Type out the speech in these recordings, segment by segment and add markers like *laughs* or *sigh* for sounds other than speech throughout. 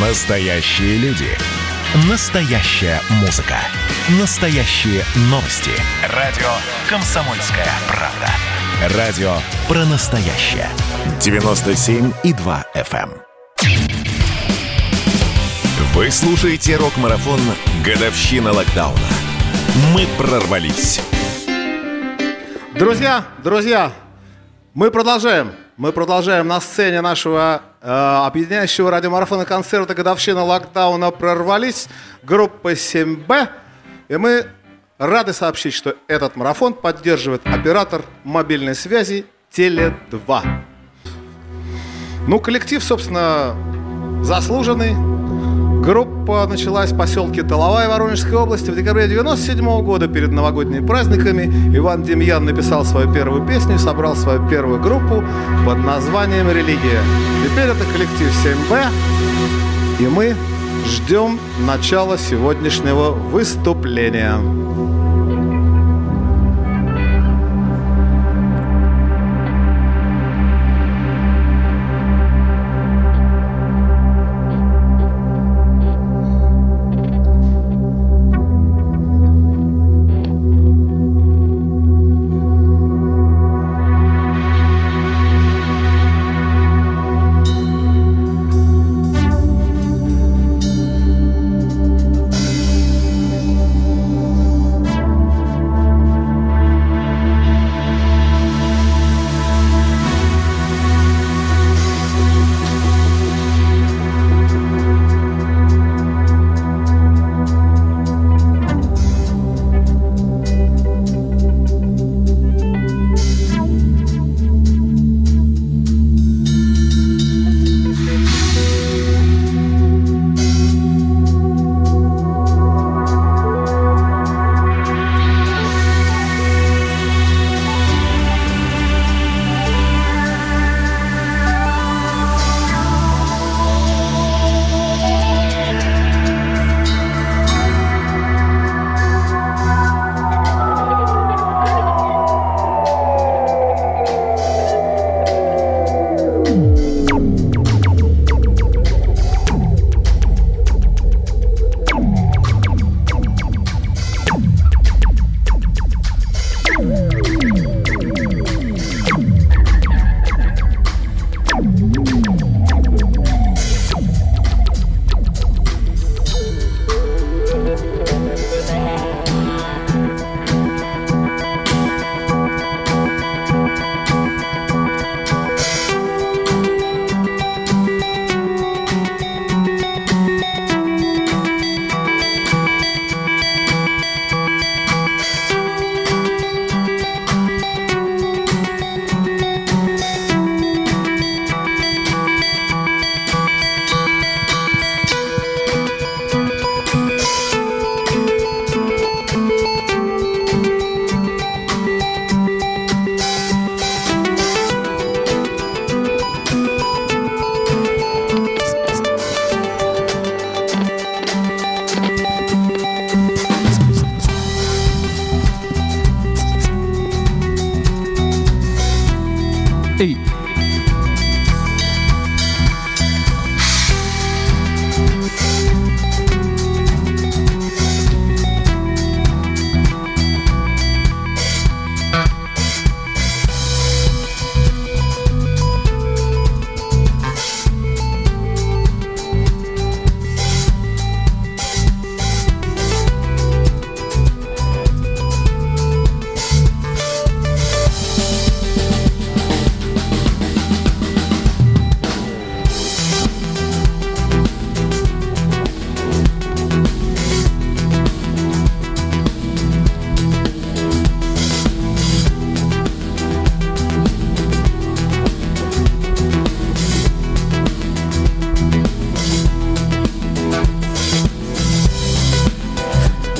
Настоящие люди. Настоящая музыка. Настоящие новости. Радио «Комсомольская правда». Радио про настоящее. 97,2 FM. эм. Вы слушаете рок-марафон «Годовщина локдауна». Мы прорвались. Друзья, друзья, мы продолжаем. Мы продолжаем на сцене нашего э, объединяющего радиомарафона концерта «Годовщина локдауна» прорвались. Группа 7Б. И мы рады сообщить, что этот марафон поддерживает оператор мобильной связи Теле2. Ну, коллектив, собственно, заслуженный. Группа началась в поселке Толовая Воронежской области в декабре 97 года перед новогодними праздниками. Иван Демьян написал свою первую песню и собрал свою первую группу под названием «Религия». Теперь это коллектив 7Б, и мы ждем начала сегодняшнего выступления.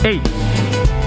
Hey.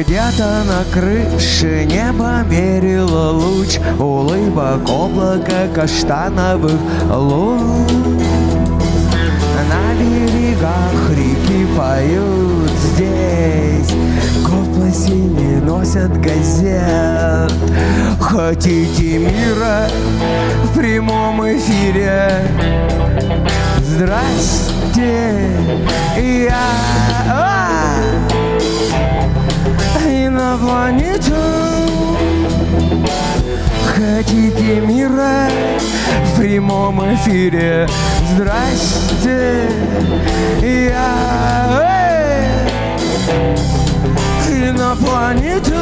Где-то на крыше небо мерило луч Улыбок облака каштановых лун. На берегах реки поют здесь Котласи не носят газет. Хотите мира в прямом эфире? Здрасте, я а, инопланетян Хотите мира в прямом эфире? Здрасте, я эй, инопланетян!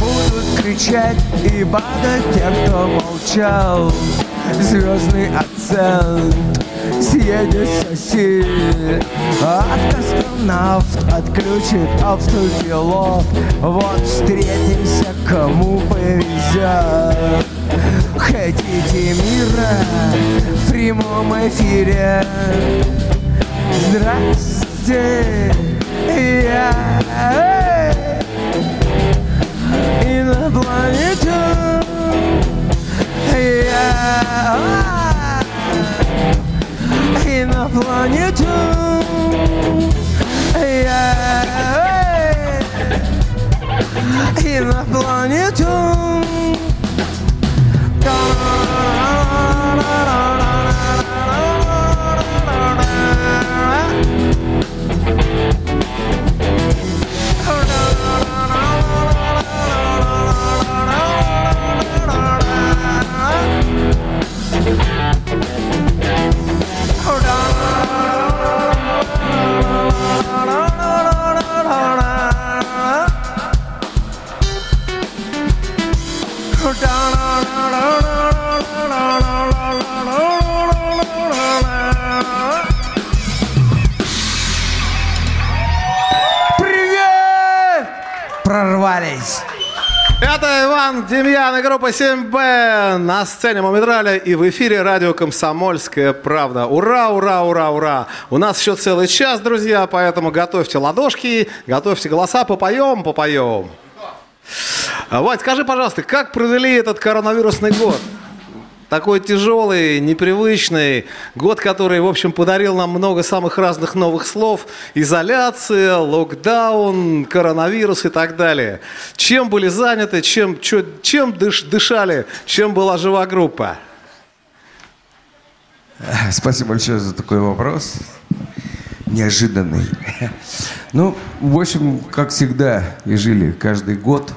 Будут кричать и падать те, кто молчал. Звездный акцент съедет сосед Астронавт отключит автопилот Вот встретимся, кому повезет. Хотите мира в прямом эфире? Здрасте, я инопланетян. Я инопланетян 8Б на сцене Мумидраля и в эфире радио «Комсомольская правда». Ура, ура, ура, ура! У нас еще целый час, друзья, поэтому готовьте ладошки, готовьте голоса, попоем, попоем. Вать, скажи, пожалуйста, как провели этот коронавирусный год? Такой тяжелый, непривычный год, который, в общем, подарил нам много самых разных новых слов. Изоляция, локдаун, коронавирус и так далее. Чем были заняты, чем, чё- чем дыш- дышали, чем была жива группа? *laughs* Спасибо большое за такой вопрос. Неожиданный. *laughs* Ну, в общем, как всегда, и жили каждый год,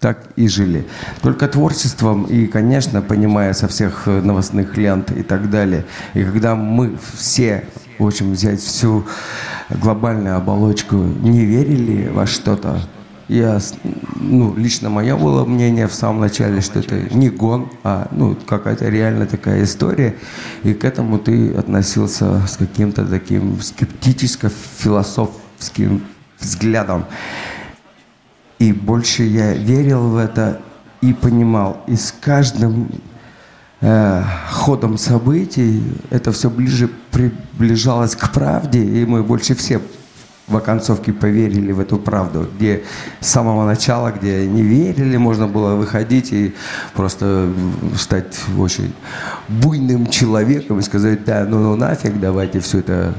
так и жили. Только творчеством и, конечно, понимая со всех э, новостных лент и так далее. И когда мы все, в общем, взять всю глобальную оболочку, не верили во что-то, я, ну, лично мое было мнение в самом начале, что это не гон, а ну, какая-то реально такая история. И к этому ты относился с каким-то таким скептическо-философским взглядом. И больше я верил в это и понимал. И с каждым э, ходом событий это все ближе приближалось к правде, и мы больше все в оконцовке поверили в эту правду, где с самого начала, где не верили, можно было выходить и просто стать очень буйным человеком и сказать, да, ну, ну нафиг, давайте все это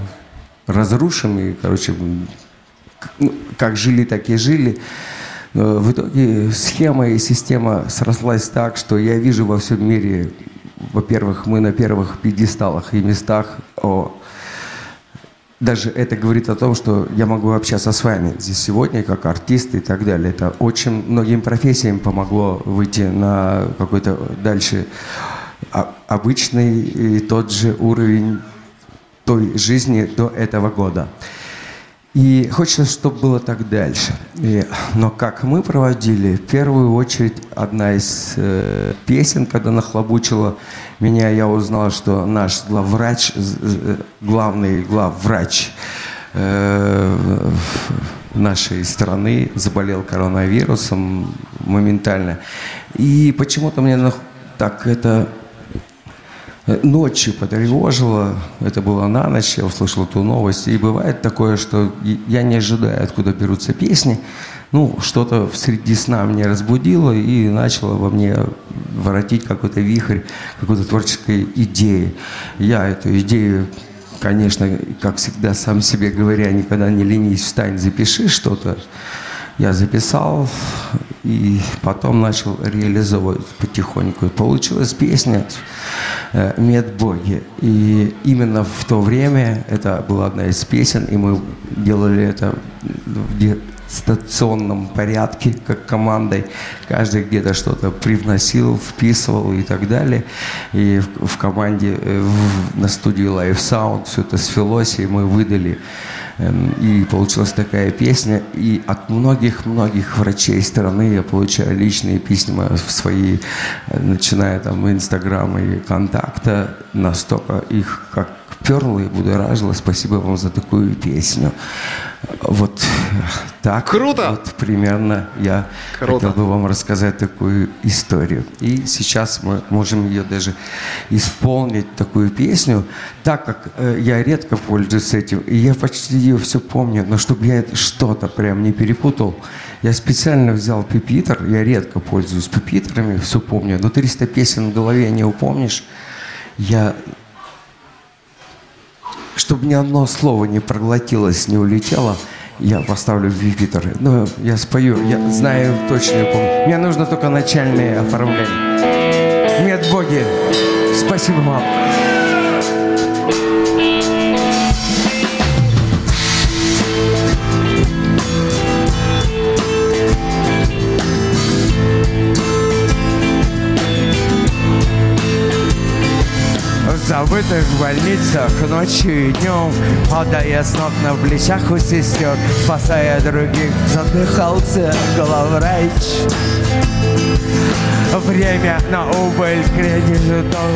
разрушим и, короче, ну, как жили, так и жили. Но В итоге схема и система срослась так, что я вижу во всем мире, во-первых, мы на первых пьедесталах и местах, о, даже это говорит о том, что я могу общаться с вами здесь сегодня, как артист и так далее. Это очень многим профессиям помогло выйти на какой-то дальше обычный и тот же уровень той жизни до этого года. И хочется, чтобы было так дальше. И- но как мы проводили, в первую очередь одна из э, песен, когда нахлобучила меня, я узнал, что наш главврач, з- главный главврач э, нашей страны заболел коронавирусом моментально. И почему-то мне так это э, ночью потревожило, это было на ночь, я услышал эту новость. И бывает такое, что я не ожидаю, откуда берутся песни. Ну, что-то среди сна меня разбудило и начало во мне воротить какой-то вихрь, какой-то творческой идеи. Я эту идею конечно, как всегда, сам себе говоря, никогда не ленись, встань, запиши что-то. Я записал и потом начал реализовывать потихоньку. Получилась песня э, «Медбоги». И именно в то время это была одна из песен, и мы делали это в стационном порядке, как командой. Каждый где-то что-то привносил, вписывал и так далее. И в, в команде э, в, на студии Live Sound все это свелось, и мы выдали и получилась такая песня. И от многих-многих врачей страны я получаю личные письма в свои, э, начиная там Инстаграма и контакта, настолько их как перло и будоражило. Спасибо вам за такую песню. Вот так. Круто! Вот примерно я Круто. хотел бы вам рассказать такую историю. И сейчас мы можем ее даже исполнить, такую песню, так как э, я редко пользуюсь этим, и я почти ее все помню, но чтобы я что-то прям не перепутал, я специально взял пипитер, я редко пользуюсь пипитерами, все помню, но 300 песен в голове не упомнишь. Я чтобы ни одно слово не проглотилось, не улетело, я поставлю випитер. Ну, я спою, я знаю точно, я помню. Мне нужно только начальное оформление. Нет, боги, спасибо вам. Забытых больницах ночью и днем Падая с ног на плечах у сестер Спасая других, задыхался главврач Время на убыль кредитов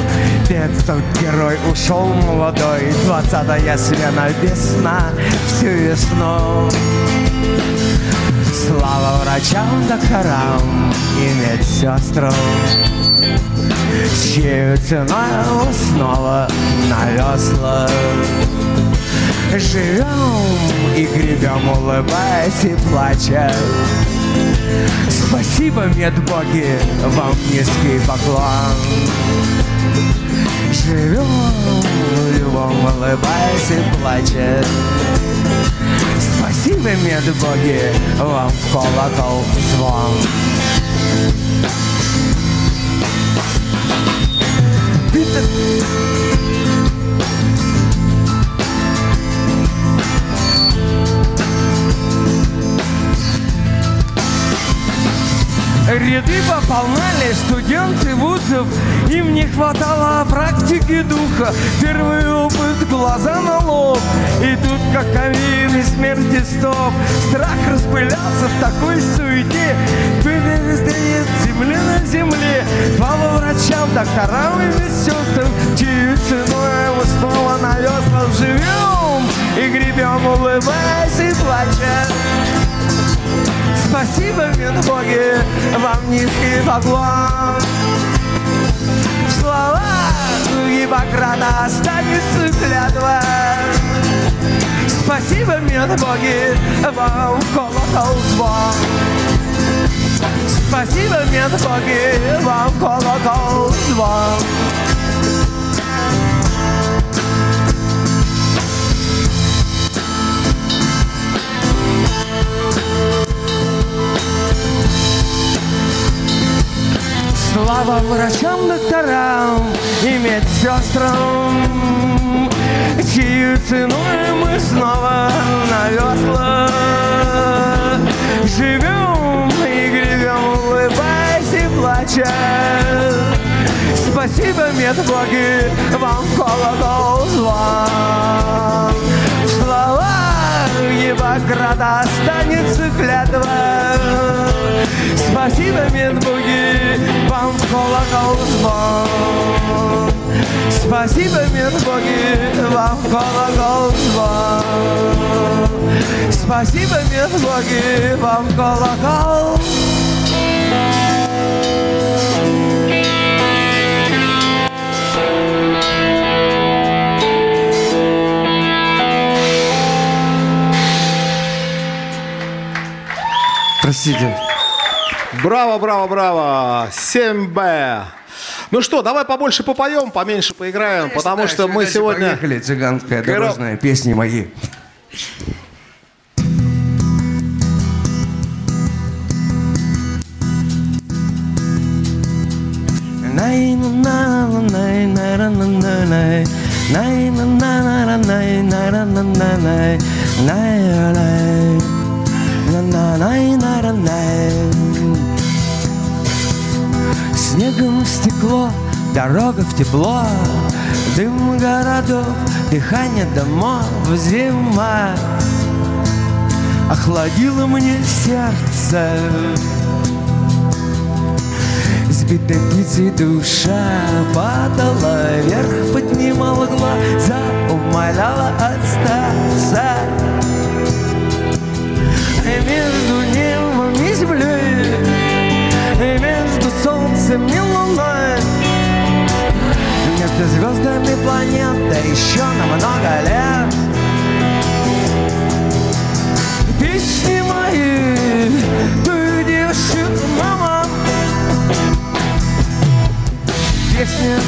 Детство герой ушел молодой. Двадцатая смена весна Всю весну. Слава врачам, докторам и медсестрам. Чьей ценой снова на весла? Живем и гребем, улыбаясь и плача Спасибо, медбоги, вам низкий поклон. Живем, любом, улыбаясь и плача Спасибо, медбоги, вам колокол звон Ряды пополняли студенты вузов. Им не хватало практики духа. Первый опыт глаза на лоб. И тут как камин смерти стоп. Страх распылялся в такой суете. Стоит земли на земле. Слава врачам, докторам и медсестрам Чью ценой мы снова на веслах живем. И гребем, улыбаясь и плача Спасибо, медбоги, вам низкий поклон. В словах Гиппократа останется клятва. Спасибо, медбоги, вам колокол звон. Спасибо, медбоги, вам колокол звон. Слава врачам, докторам и медсестрам, Чью ценой мы снова на весла. Живем и гребем, улыбаясь и плача. Спасибо, медбоги, вам колокол звон Гиппократа останется клятва. Спасибо, медбоги, вам колокол звон. Спасибо, медбоги, вам колокол звон. Спасибо, медбоги, вам колокол Простите. Браво, браво, браво! 7Б. Ну что, давай побольше попоем, поменьше поиграем, потому Да, что мы сегодня... Поехали, цыганская Гора- дорожная песни мои. Снегом стекло, дорога в тепло, Дым городов, дыхание домов, зима. Охладила мне сердце. Сбитой птицей душа падала вверх, поднимала глаза, умоляла остаться. Между небом и землей, и между солнцем и луной, между звездами планет, да еще на много лет. Песни мои, ты девушка, мама, Песня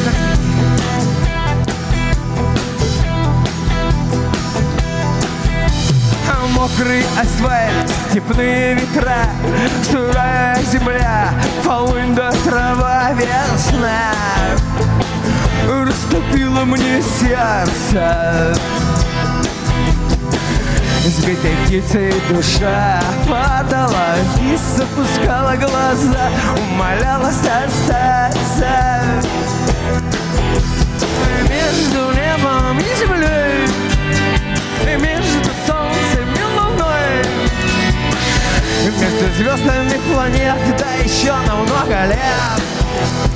Мокрый асфальт, степные ветра Сырая земля, полынь да трава весна Растопила мне сердце. Сбитой птицей душа падала И запускала глаза Умоляла остаться. Между небом и землей Между звездами планет Да еще на много лет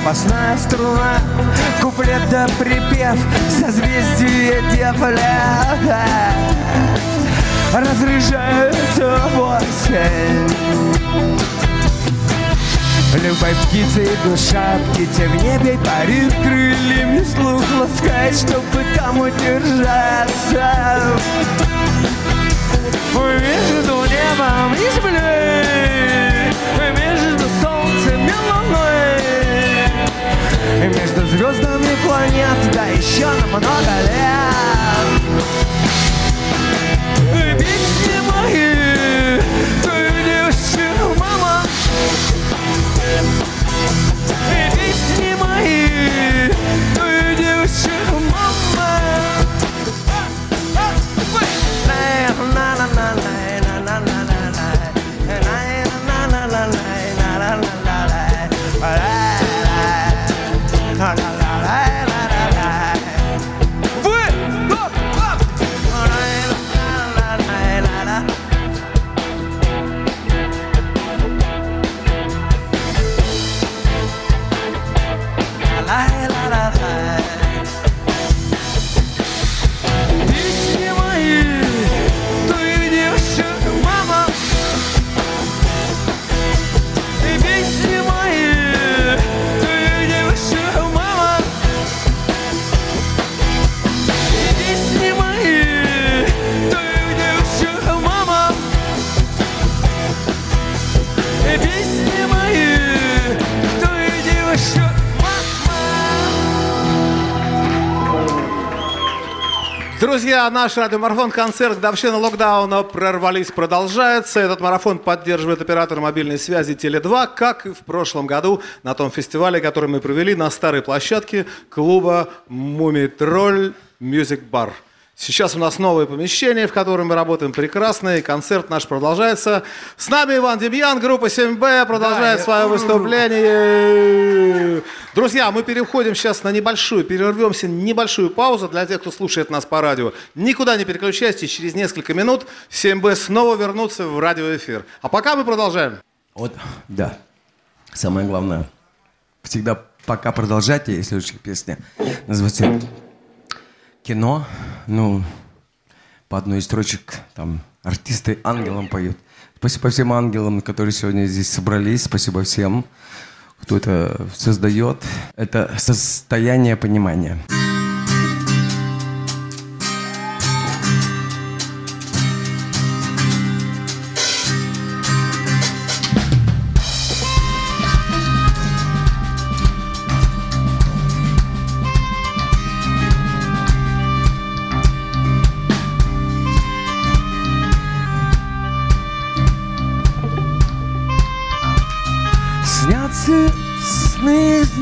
запасная струна, куплет да припев, созвездие дьяволя. Разряжается в осень. Любой птицей душа, птица в небе парит крыльями, слух ласкает, чтобы там удержаться. Между небом и между звездами планет, да еще на много лет. Друзья, наш радиомарафон концерт годовщина локдауна прорвались, продолжается. Этот марафон поддерживает оператор мобильной связи Теле2, как и в прошлом году на том фестивале, который мы провели на старой площадке клуба Мумий Тролль Мюзик Бар. Сейчас у нас новое помещение, в котором мы работаем прекрасно, и концерт наш продолжается. С нами Иван Демьян, группа 7Б продолжает Да, свое выступление. Друзья, мы переходим сейчас на небольшую, перервемся небольшую паузу для тех, кто слушает нас по радио. Никуда не переключайтесь, через несколько минут 7Б снова вернутся в радиоэфир. А пока мы продолжаем. Вот, да. Самое главное, всегда пока продолжайте, и следующая песня называется кино, ну, по одной из строчек там артисты ангелам поют. Спасибо всем ангелам, которые сегодня здесь собрались. Спасибо всем, кто это создает. Это состояние понимания.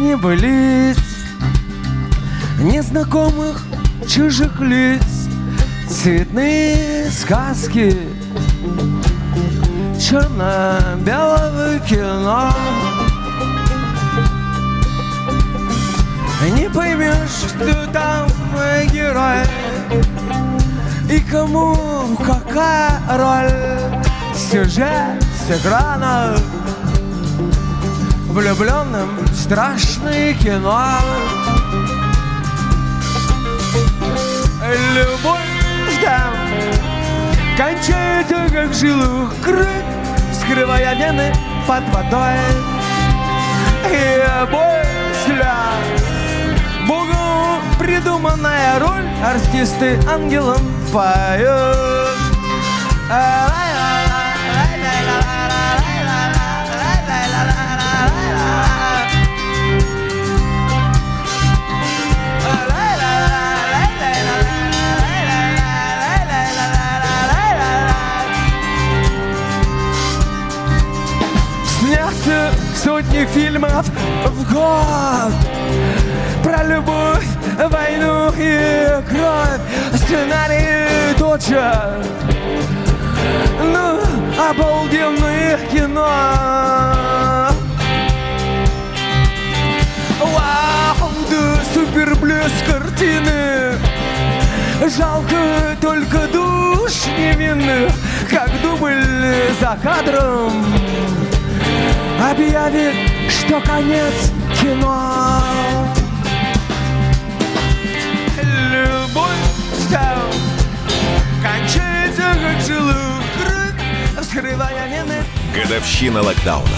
Небылиц Незнакомых чужих лиц. Цветные сказки Черно-белого кино. Не поймешь, кто там герой И кому какая роль. Сюжет с экрана Влюбленным страшное кино. Любовь там кончается, как в жилах кровь Скрывая вены под водой. И после Богу придуманная роль Артисты ангелам поют Точек Ну, обалденное кино. Вау, да супер блеск картины. Жалко только душ невинных Как дубль за кадром. Объявит, что конец кино как Вскрывая вены Годовщина локдауна.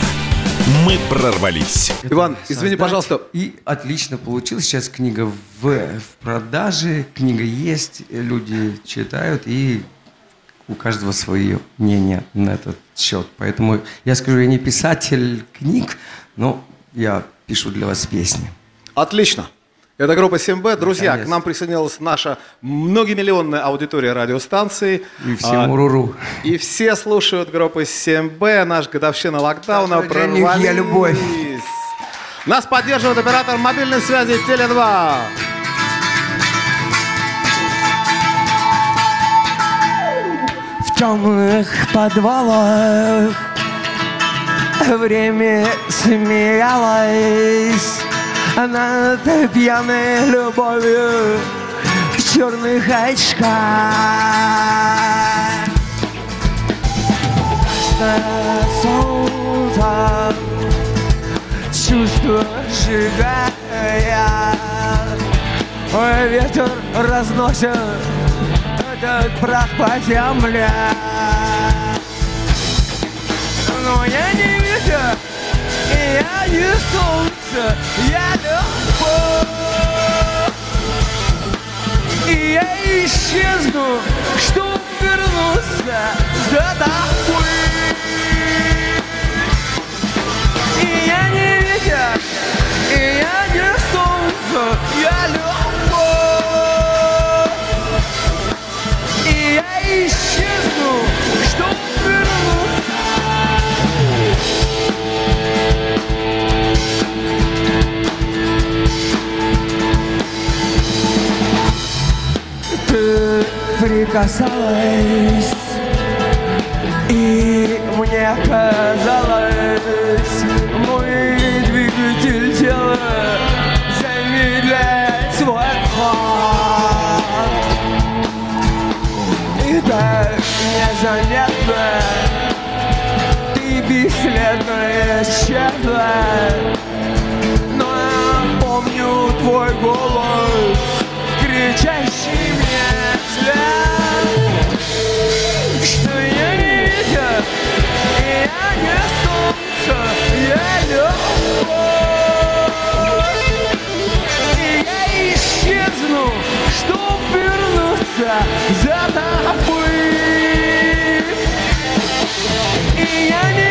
Мы прорвались. Иван, извини, создать. пожалуйста. И отлично получилось. Сейчас книга в, в продаже, книга есть, люди читают, и у каждого свое мнение на этот счет. Поэтому я скажу, я не писатель книг, но я пишу для вас песни. Отлично. Это группа 7Б. Друзья, к Наконец-то. нам присоединилась наша многомиллионная аудитория радиостанции. И всем А, уруру. И все слушают группу 7Б, наш годовщина локдауна. Них я любовь. Нас поддерживает оператор мобильной связи Теле2. В темных подвалах время смеялось над пьяной любовью в черных очках. Красное солнце чувство сжигая. Ой, ветер разносит этот прах по земле. Но я не ветер, и я не солнце, я любовь. И я исчезну, чтоб вернуться за тобой и я не ветер, и я не солнце, я любовь. И я исчезну, прикасалась и мне казалось, мой двигатель тела замедляет свой ход. И так незаметно ты бесследно исчезла. Но я помню твой голос, кричал чаще меня Что я не ветер, я не солнце, я любовь И я исчезну, чтоб вернуться за тобой И я не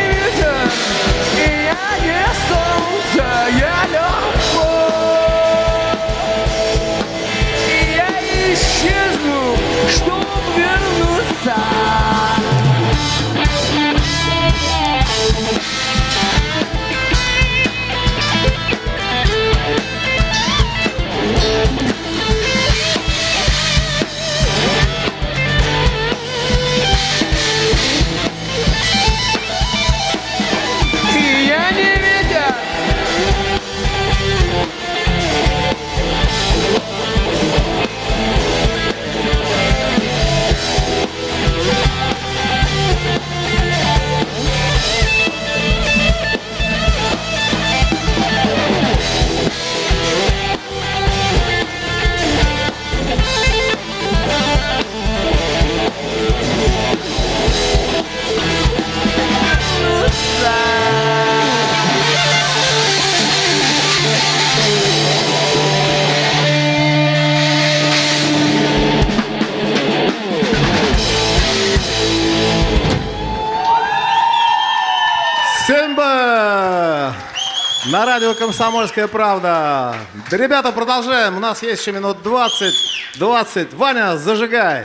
На радио «Комсомольская правда». Да, ребята, продолжаем. У нас есть еще минут 20. 20. Ваня, зажигай.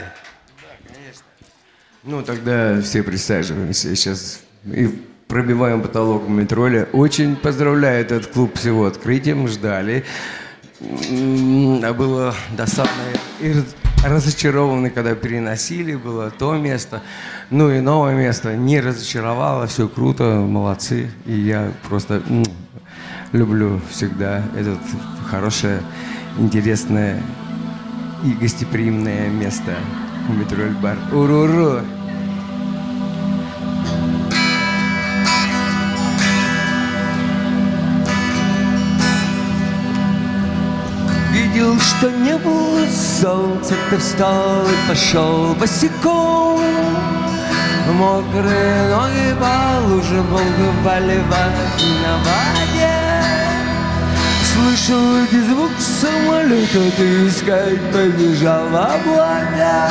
Ну, тогда все присаживаемся. Сейчас и пробиваем потолок в метроле. Очень поздравляю этот клуб с его открытием. Ждали. А было досадно и раз- разочарованы, когда переносили. Было то место. Ну и новое место. Не разочаровало. Все круто. Молодцы. И я просто люблю всегда этот хорошее, интересное и гостеприимное место. Метроль бар. Уруру! Видел, что не было солнца, ты встал и пошел босиком. Мокрые ноги по луже волновали на воде. Слышал эти звук самолета, ты искать побежал в облака.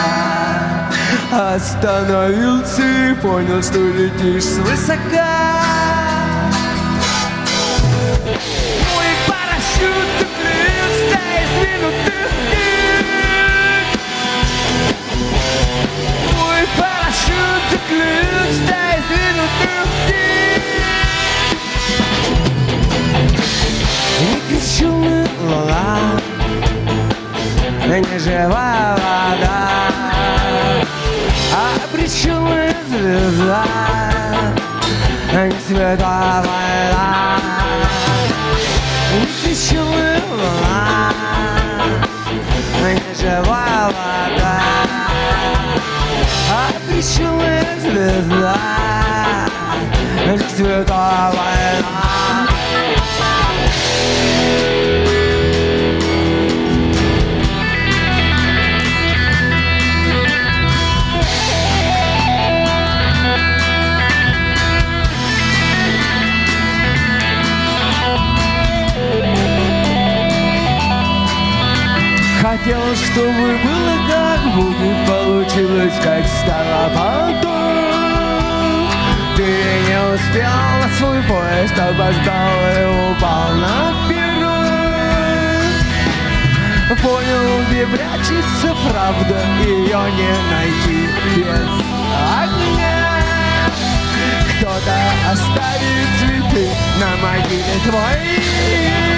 Остановился и понял, что летишь свысока. Мой парашют закрылся из минуты Мой парашют закрылся из минуты Не кричу мы лала Не живая вода. А причины звезда. Не святая война не кричала луна, не живая вода, а кричала звезда, не святая война. Чтобы было как будет, получилось как стало потом. Ты не успел на свой поезд, опоздал и упал на перрон. Понял, где прячется правда, ее не найти без огня. Кто-то оставит цветы на могиле твоей.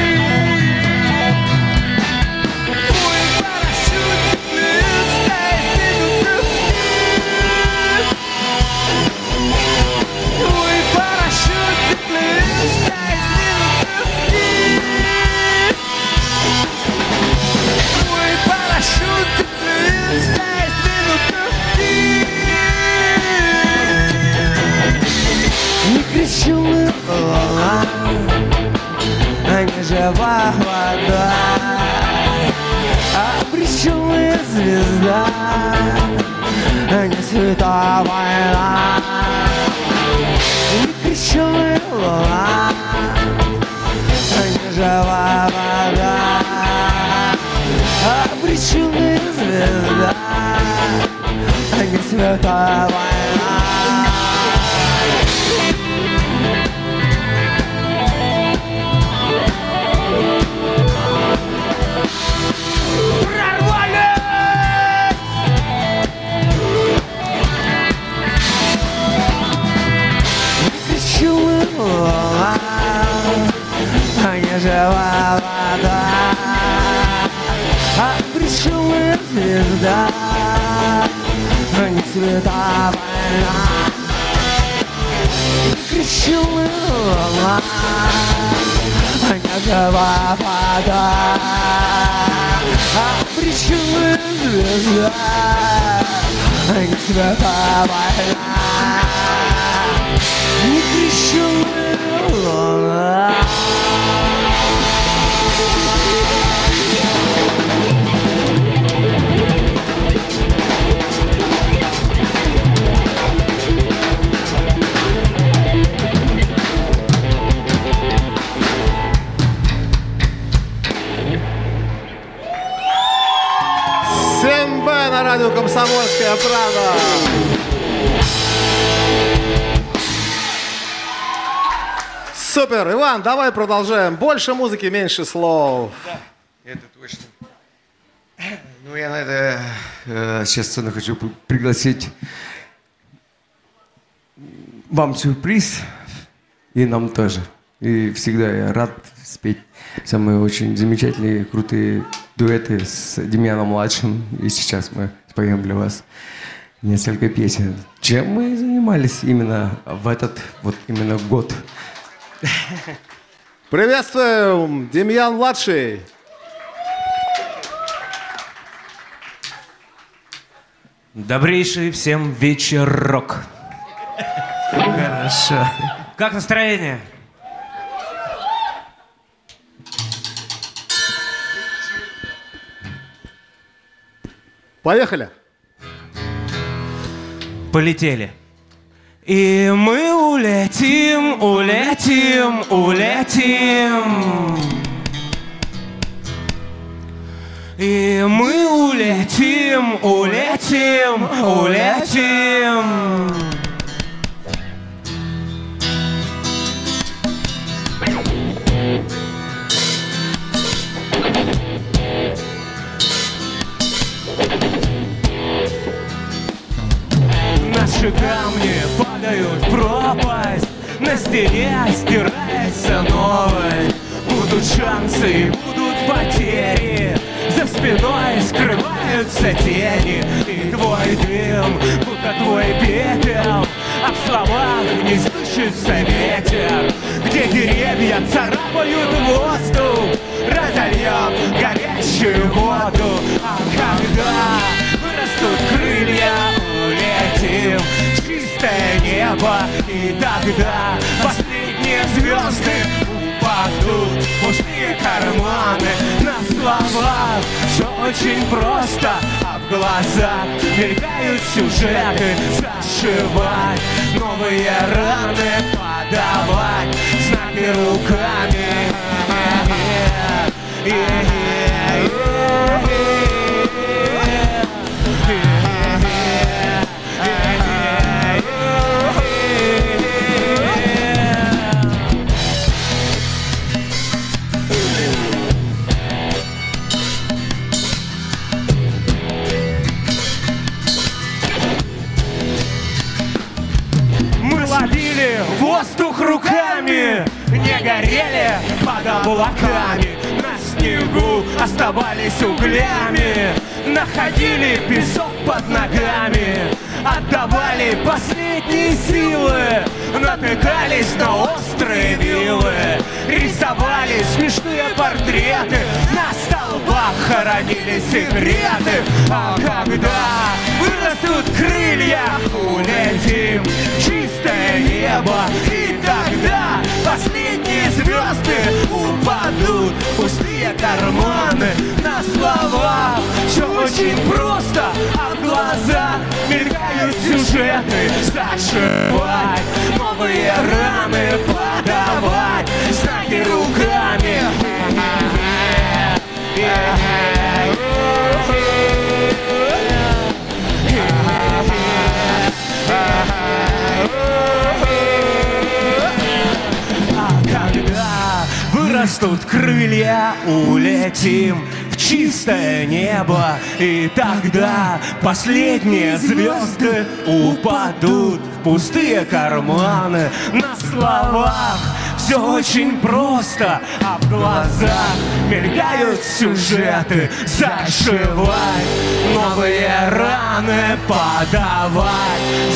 Луна, а не жива вода. А при причудная звезда, не святая война. Выключенная луна, не живая вода, обреченная звезда, не святая война. Не жива вода, обреченная звезда, а не света война. Кричу луна, а не жива вода, звезда, а света война. Не крещенная луна. Всем Б на радио «Комсомольская правда». Супер, Иван, давай продолжаем. Больше музыки, меньше слов. Это точно. Ну, я на это э, сейчас хочу пригласить вам сюрприз, и нам тоже. И всегда я рад спеть самые очень замечательные, крутые дуэты с Демьяном младшим. И сейчас мы споем для вас несколько песен. Чем мы занимались именно в этот вот именно год? *laughs* Приветствуем, Демьян младший. Добрейший всем вечерок. Хорошо. Как настроение? Поехали. Полетели. И мы улетим, улетим, улетим. И мы улетим, улетим, улетим. Наши камни падают в пропасть. На стене стирается новость Будут шансы и будут потери. За спиной скрываются тени. И твой дым, будто твой пепел. А в словах не слышится ветер. Где деревья царапают воздух. Разольем горячую воду. А когда вырастут крылья улетим чистое небо. И тогда последние звезды упадут. В Пустые карманы на словах. Все очень просто, а в глазах Мелькают сюжеты. Зашивать Новые раны подавать. Знаки руками. Мы облаками. На снегу оставались углями, находили песок под ногами. Отдавали последние силы, натыкались на острые вилы. Рисовали смешные портреты, на Хоронили секреты. А когда вырастут крылья, улетим в чистое небо. И тогда последние звезды упадут. Пустые карманы На слова все очень просто, а в глазах мелькают сюжеты. Зашивать новые раны, подавать. Знаки руками вырастут крылья, улетим в чистое небо И тогда последние звезды упадут в пустые карманы. На словах все очень просто, а в глазах мелькают сюжеты Зашивать новые раны, подавать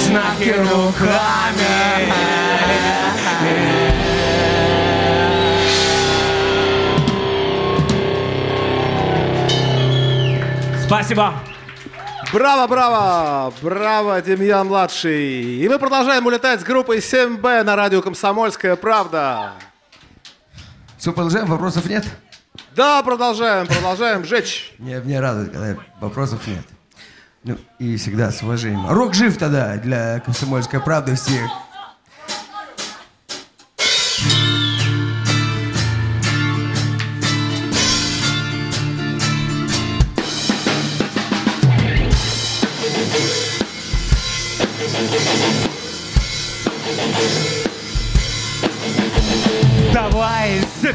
знаки руками Спасибо. Браво, браво! Браво, Демьян младший. И мы продолжаем улетать с группой 7Б на радио Комсомольская правда. Все, продолжаем, вопросов нет? Да, продолжаем, продолжаем жечь. Мне, мне радует, когда вопросов нет. Ну, и всегда с уважением. Рок жив тогда для комсомольской правды всех.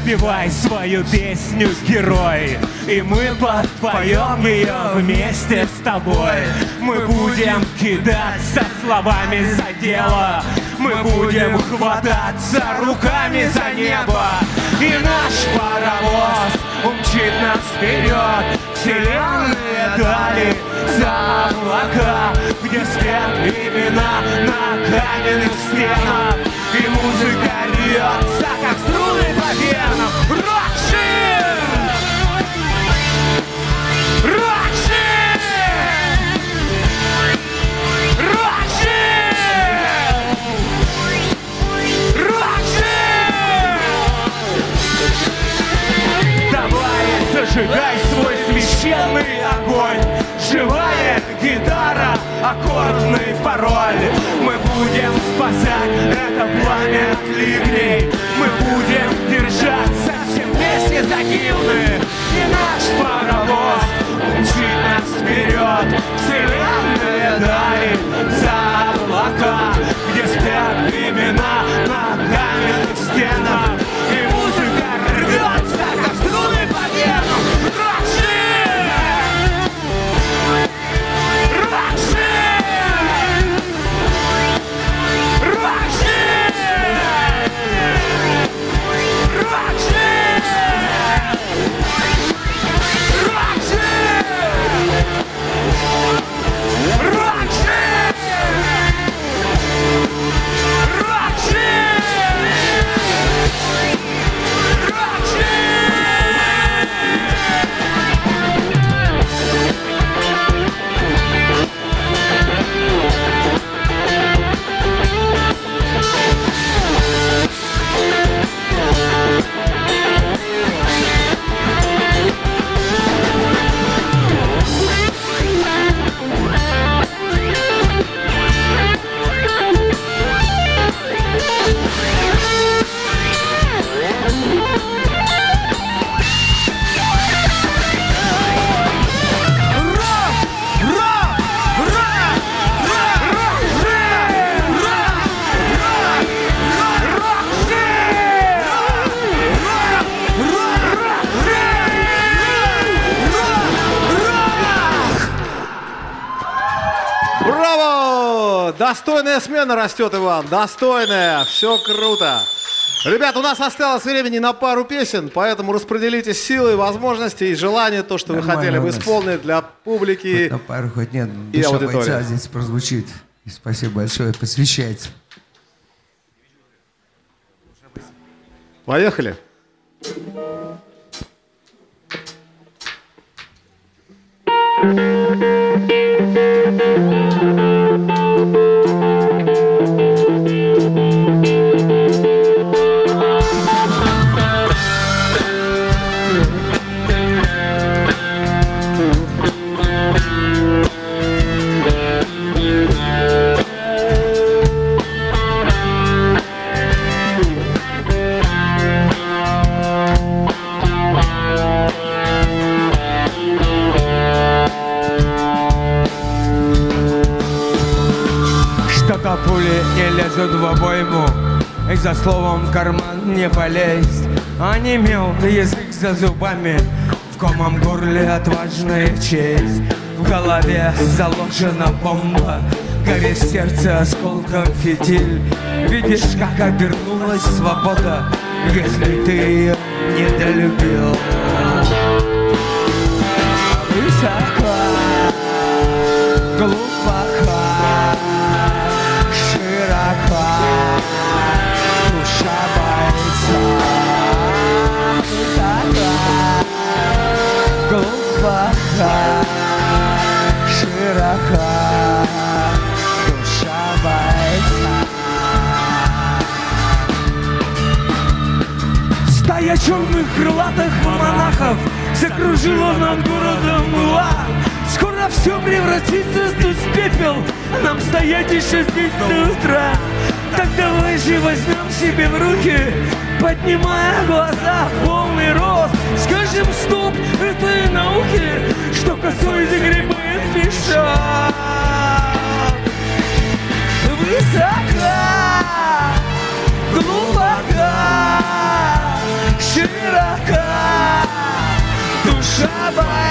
Давай, запевай свою песню, герой И мы подпоем ее вместе с тобой. Мы будем кидаться словами за дело Мы будем хвататься руками за небо. И наш паровоз умчит нас вперед Вселенные дали за облака Где спят имена на каменных стенах. И музыка льется, как струны по венам Рокшир! Рокшир! Рокшир! Рокшир! Давай, зажигай свой священный огонь Живая гитара, аккордный пароль Мы будем спасать это пламя от ливней Мы будем вместе за гимны И наш паровоз умчит нас вперед. Вселенные дали за облака Где спят имена на каменных стенах Музыкальная смена растет, Иван, достойная, все круто. Ребят, у нас осталось времени на пару песен, поэтому распределите силы, возможности и желания, то, что Нормально вы хотели бы исполнить для публики. Вот на пару хоть нет, и душа аудитория. бойца здесь прозвучит. И спасибо большое, посвящается. Поехали. Поехали. И за словом карман не полезть. Онемел язык за зубами. В комом горле отважная честь. В голове заложена бомба. Горит сердце осколком фитиль. Видишь, как обернулась свобода Если ты ее недолюбил. Высоко, глубоко, Глубоко, широко Душа бойца Стая черных крылатых монахов Закружила над городом мла Скоро все превратится здесь в пепел. Нам стоять еще здесь до утра давай же возьмем себе в руки Поднимая глаза в полный рост Скажем стоп этой науке Что косой загребает пешок Высоко глубоко, широко, душа бойца.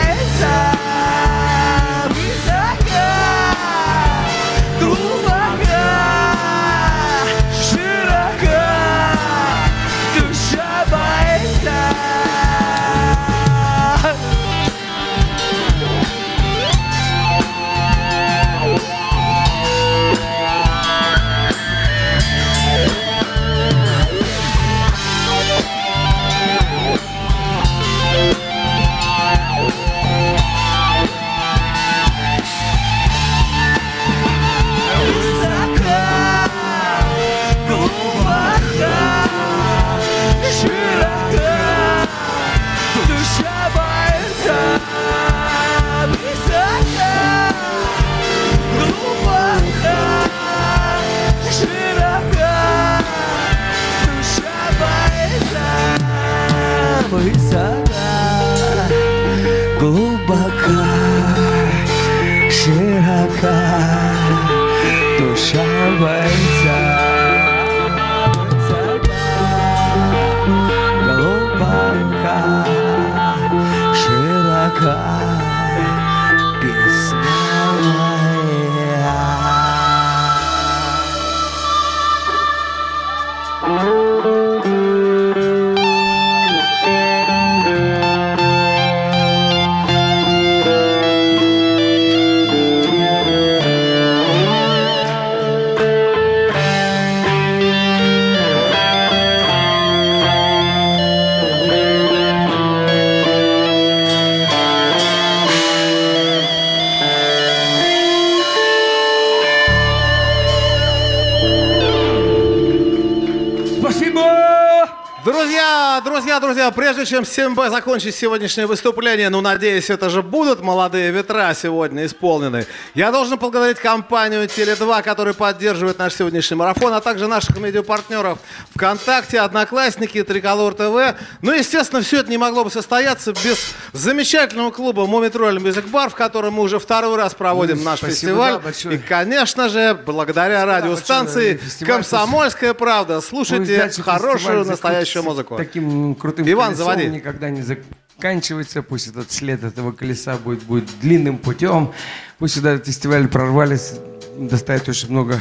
Чем 7Б закончить сегодняшнее выступление, ну, надеюсь, это же будут молодые ветра сегодня исполнены, я должен поблагодарить компанию Теле2, которая поддерживает наш сегодняшний марафон, а также наших медиапартнеров ВКонтакте, Одноклассники, Триколор ТВ. Ну, естественно, все это не могло бы состояться без замечательного клуба Мумитроль Мюзик Бар, в котором мы уже второй раз проводим Ну, наш спасибо, фестиваль. да, большое. И, конечно же, благодаря радиостанции большое. «Комсомольская правда». Ну, Слушайте дальше хорошую настоящую музыку. Таким крутым Иван, заводи. никогда не заканчивается. Пусть этот след этого колеса будет, будет длинным путем. Пусть сюда этот фестиваль прорвались, доставит очень много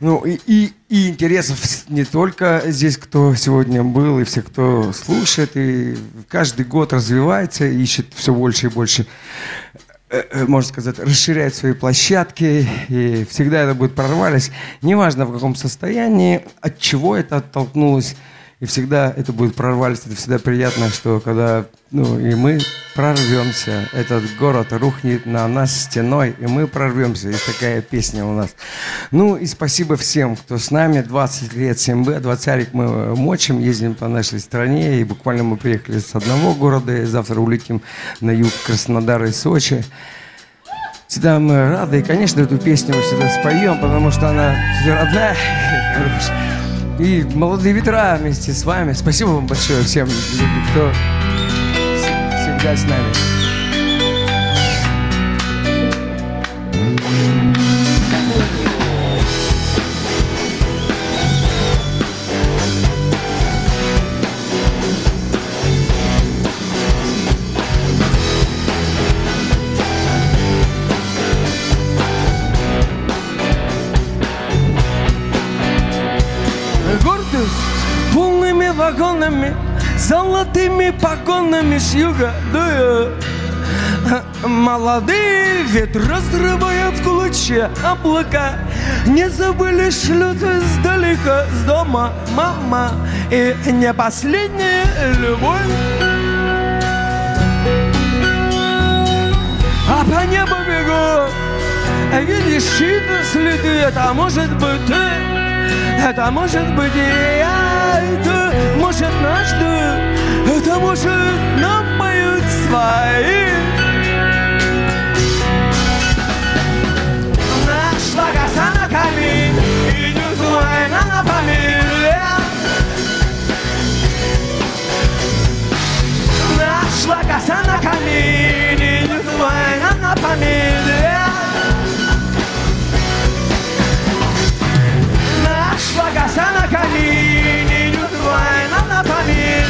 ну, и, и, и интересов не только здесь, кто сегодня был, и все, кто слушает, и каждый год развивается, ищет все больше и больше э, э, можно сказать, расширяет свои площадки, и всегда это будет прорвались. Неважно в каком состоянии, от чего это оттолкнулось, и всегда это будет прорвались. Это всегда приятно, что когда ну, и мы прорвемся, этот город рухнет на нас стеной, и мы прорвемся. Есть такая песня у нас. Ну и спасибо всем, кто с нами. 20 лет 7Б, 20 мы мочим, ездим по нашей стране, и буквально мы приехали с одного города, и завтра улетим на юг Краснодара и Сочи. Всегда мы рады, и, конечно, эту песню мы всегда споем, потому что она родная. *laughs* И молодые ветра вместе с вами. Спасибо вам большое всем, кто всегда с нами. Вагонами, золотыми погонами с юга дует. Молодые ветры разрывают в клочья облака Не забыли шлют издалека с дома мама И не последняя любовь А по небу бегу Видишь чьи-то следы Это может быть ты Это может быть и я Это может наш дух Это может нам поют свои. Нашла коса на камень Идет война на память Нашла коса на камень Идет война на память коса на камень Идет война на память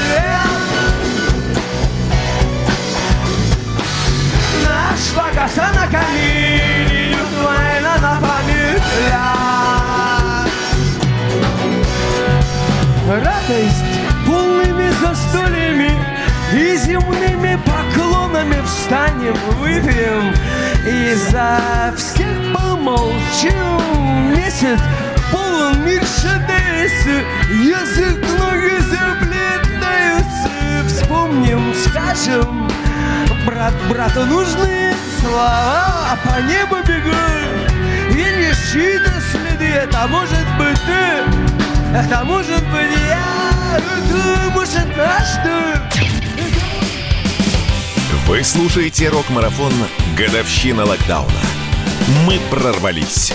Нашла коса на война на память Радость полными застольями И земными поклонами встанем, выпьем И за всех помолчим. Месяц полон мир шедейсы Язык ноги заплетаются Вспомним, скажем Брат, брату нужны слова А по небу бегут Видишь чьи-то следы. Это может быть ты Это может быть я. Это может наш Вы слушаете рок-марафон. «Годовщина локдауна». Мы прорвались.